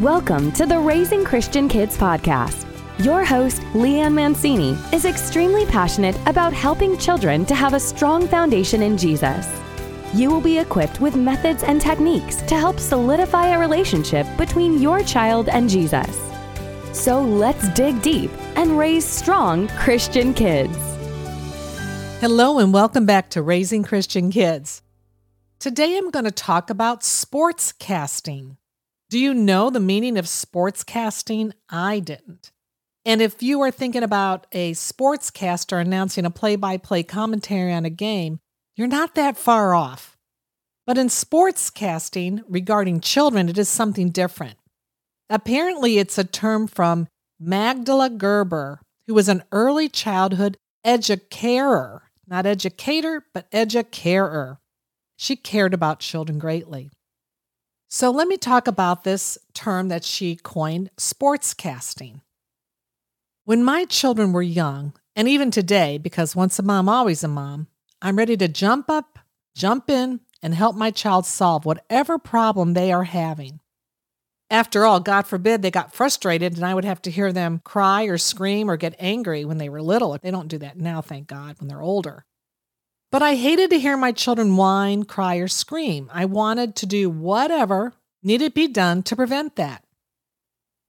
Welcome to the Raising Christian Kids podcast. Your host, Leanne Mancini, is extremely passionate about helping children to have a strong foundation in Jesus. You will be equipped with methods and techniques to help solidify a relationship between your child and Jesus. So let's dig deep and raise strong Christian kids. Hello, and welcome back to Raising Christian Kids. Today I'm going to talk about sports casting. Do you know the meaning of sports casting? I didn't. And if you are thinking about a sportscaster announcing a play by play commentary on a game, you're not that far off. But in sports casting regarding children, it is something different. Apparently, it's a term from Magdala Gerber, who was an early childhood educator, not educator, but educarer. She cared about children greatly. So let me talk about this term that she coined sportscasting. When my children were young, and even today, because once a mom, always a mom, I'm ready to jump up, jump in, and help my child solve whatever problem they are having. After all, God forbid they got frustrated and I would have to hear them cry or scream or get angry when they were little. They don't do that now, thank God, when they're older. But I hated to hear my children whine, cry, or scream. I wanted to do whatever needed to be done to prevent that.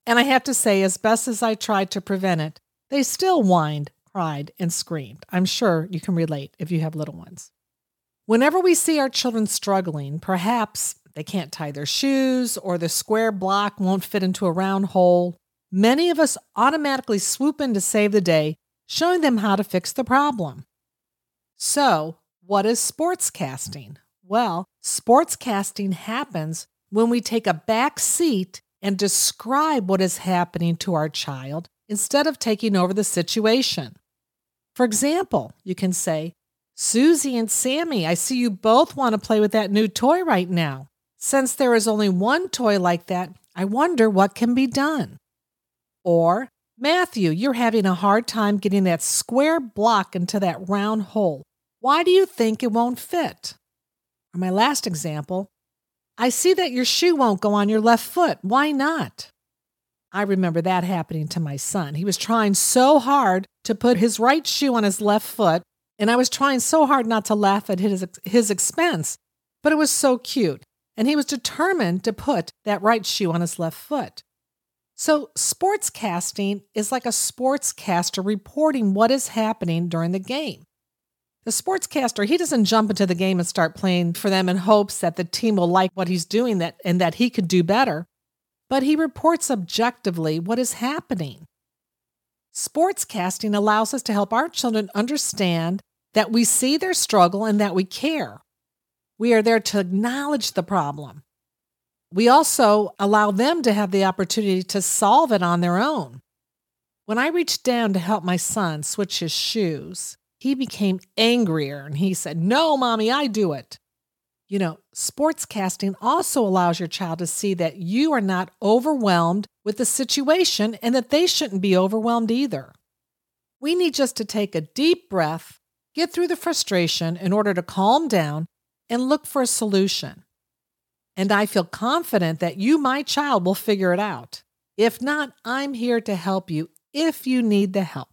And I have to say, as best as I tried to prevent it, they still whined, cried, and screamed. I'm sure you can relate if you have little ones. Whenever we see our children struggling, perhaps they can't tie their shoes or the square block won't fit into a round hole, many of us automatically swoop in to save the day, showing them how to fix the problem. So, what is sportscasting? Well, sportscasting happens when we take a back seat and describe what is happening to our child instead of taking over the situation. For example, you can say, Susie and Sammy, I see you both want to play with that new toy right now. Since there is only one toy like that, I wonder what can be done. Or, Matthew, you're having a hard time getting that square block into that round hole. Why do you think it won't fit? Or my last example, I see that your shoe won't go on your left foot. Why not? I remember that happening to my son. He was trying so hard to put his right shoe on his left foot, and I was trying so hard not to laugh at his, his expense, but it was so cute. And he was determined to put that right shoe on his left foot. So, sportscasting is like a sportscaster reporting what is happening during the game. The sportscaster, he doesn't jump into the game and start playing for them in hopes that the team will like what he's doing that and that he could do better, but he reports objectively what is happening. Sportscasting allows us to help our children understand that we see their struggle and that we care. We are there to acknowledge the problem. We also allow them to have the opportunity to solve it on their own. When I reached down to help my son switch his shoes, he became angrier and he said, No, mommy, I do it. You know, sportscasting also allows your child to see that you are not overwhelmed with the situation and that they shouldn't be overwhelmed either. We need just to take a deep breath, get through the frustration in order to calm down and look for a solution. And I feel confident that you, my child, will figure it out. If not, I'm here to help you if you need the help.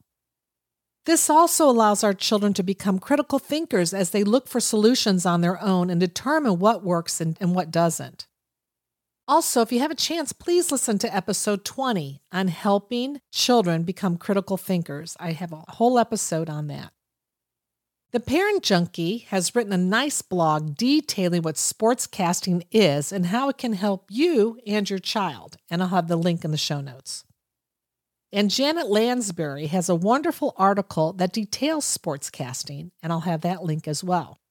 This also allows our children to become critical thinkers as they look for solutions on their own and determine what works and, and, what doesn't. Also, if you have a chance, please listen to episode 20 on helping children become critical thinkers. I have a whole episode on that. The Parent Junkie has written a nice blog detailing what sportscasting is and how it can help you and your child, and I'll have the link in the show notes. And Janet Lansbury has a wonderful article that details sportscasting, and I'll have that link as well.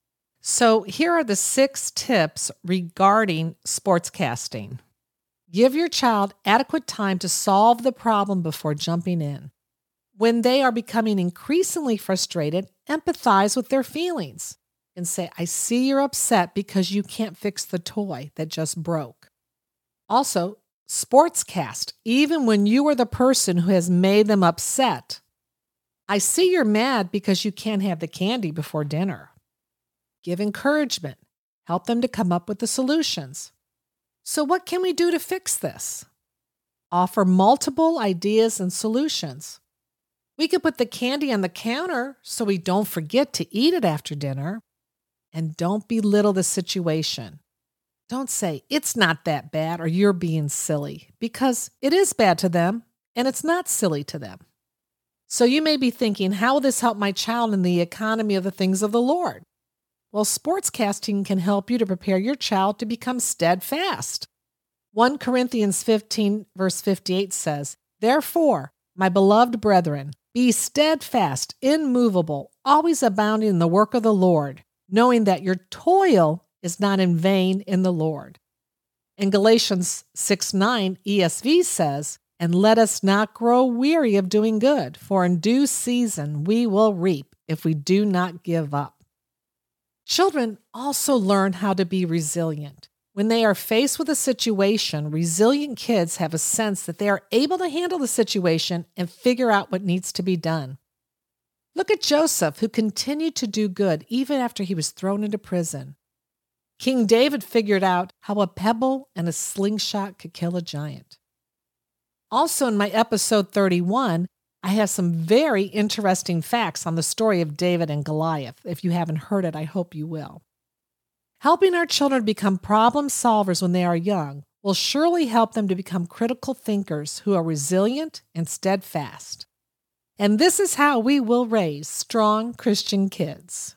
So, here are the six tips regarding sportscasting. Give your child adequate time to solve the problem before jumping in. When they are becoming increasingly frustrated, empathize with their feelings and say, I see you're upset because you can't fix the toy that just broke. Also, sportscast, even when you are the person who has made them upset. I see you're mad because you can't have the candy before dinner. Give encouragement, help them to come up with the solutions. So, what can we do to fix this? offer multiple ideas and solutions. We could put the candy on the counter so we don't forget to eat it after dinner. And don't belittle the situation. Don't say, it's not that bad or you're being silly, because it is bad to them and it's not silly to them. So you may be thinking, how will this help my child in the economy of the things of the Lord? Well, sportscasting can help you to prepare your child to become steadfast. 1 Corinthians 15, verse 58 says, Therefore, my beloved brethren, be steadfast, immovable, always abounding in the work of the Lord, knowing that your toil is not in vain in the Lord. In Galatians 6 9, ESV says, And let us not grow weary of doing good, for in due season we will reap if we do not give up. Children also learn how to be resilient. When they are faced with a situation, resilient kids have a sense that they are able to handle the situation and figure out what needs to be done. Look at Joseph, who continued to do good even after he was thrown into prison. King David figured out how a pebble and a slingshot could kill a giant. Also, in my episode 31, I have some very interesting facts on the story of David and Goliath. If you haven't heard it, I hope you will. Helping our children become problem solvers when they are young will surely help them to become critical thinkers who are resilient and steadfast. And this is how we will raise strong Christian kids.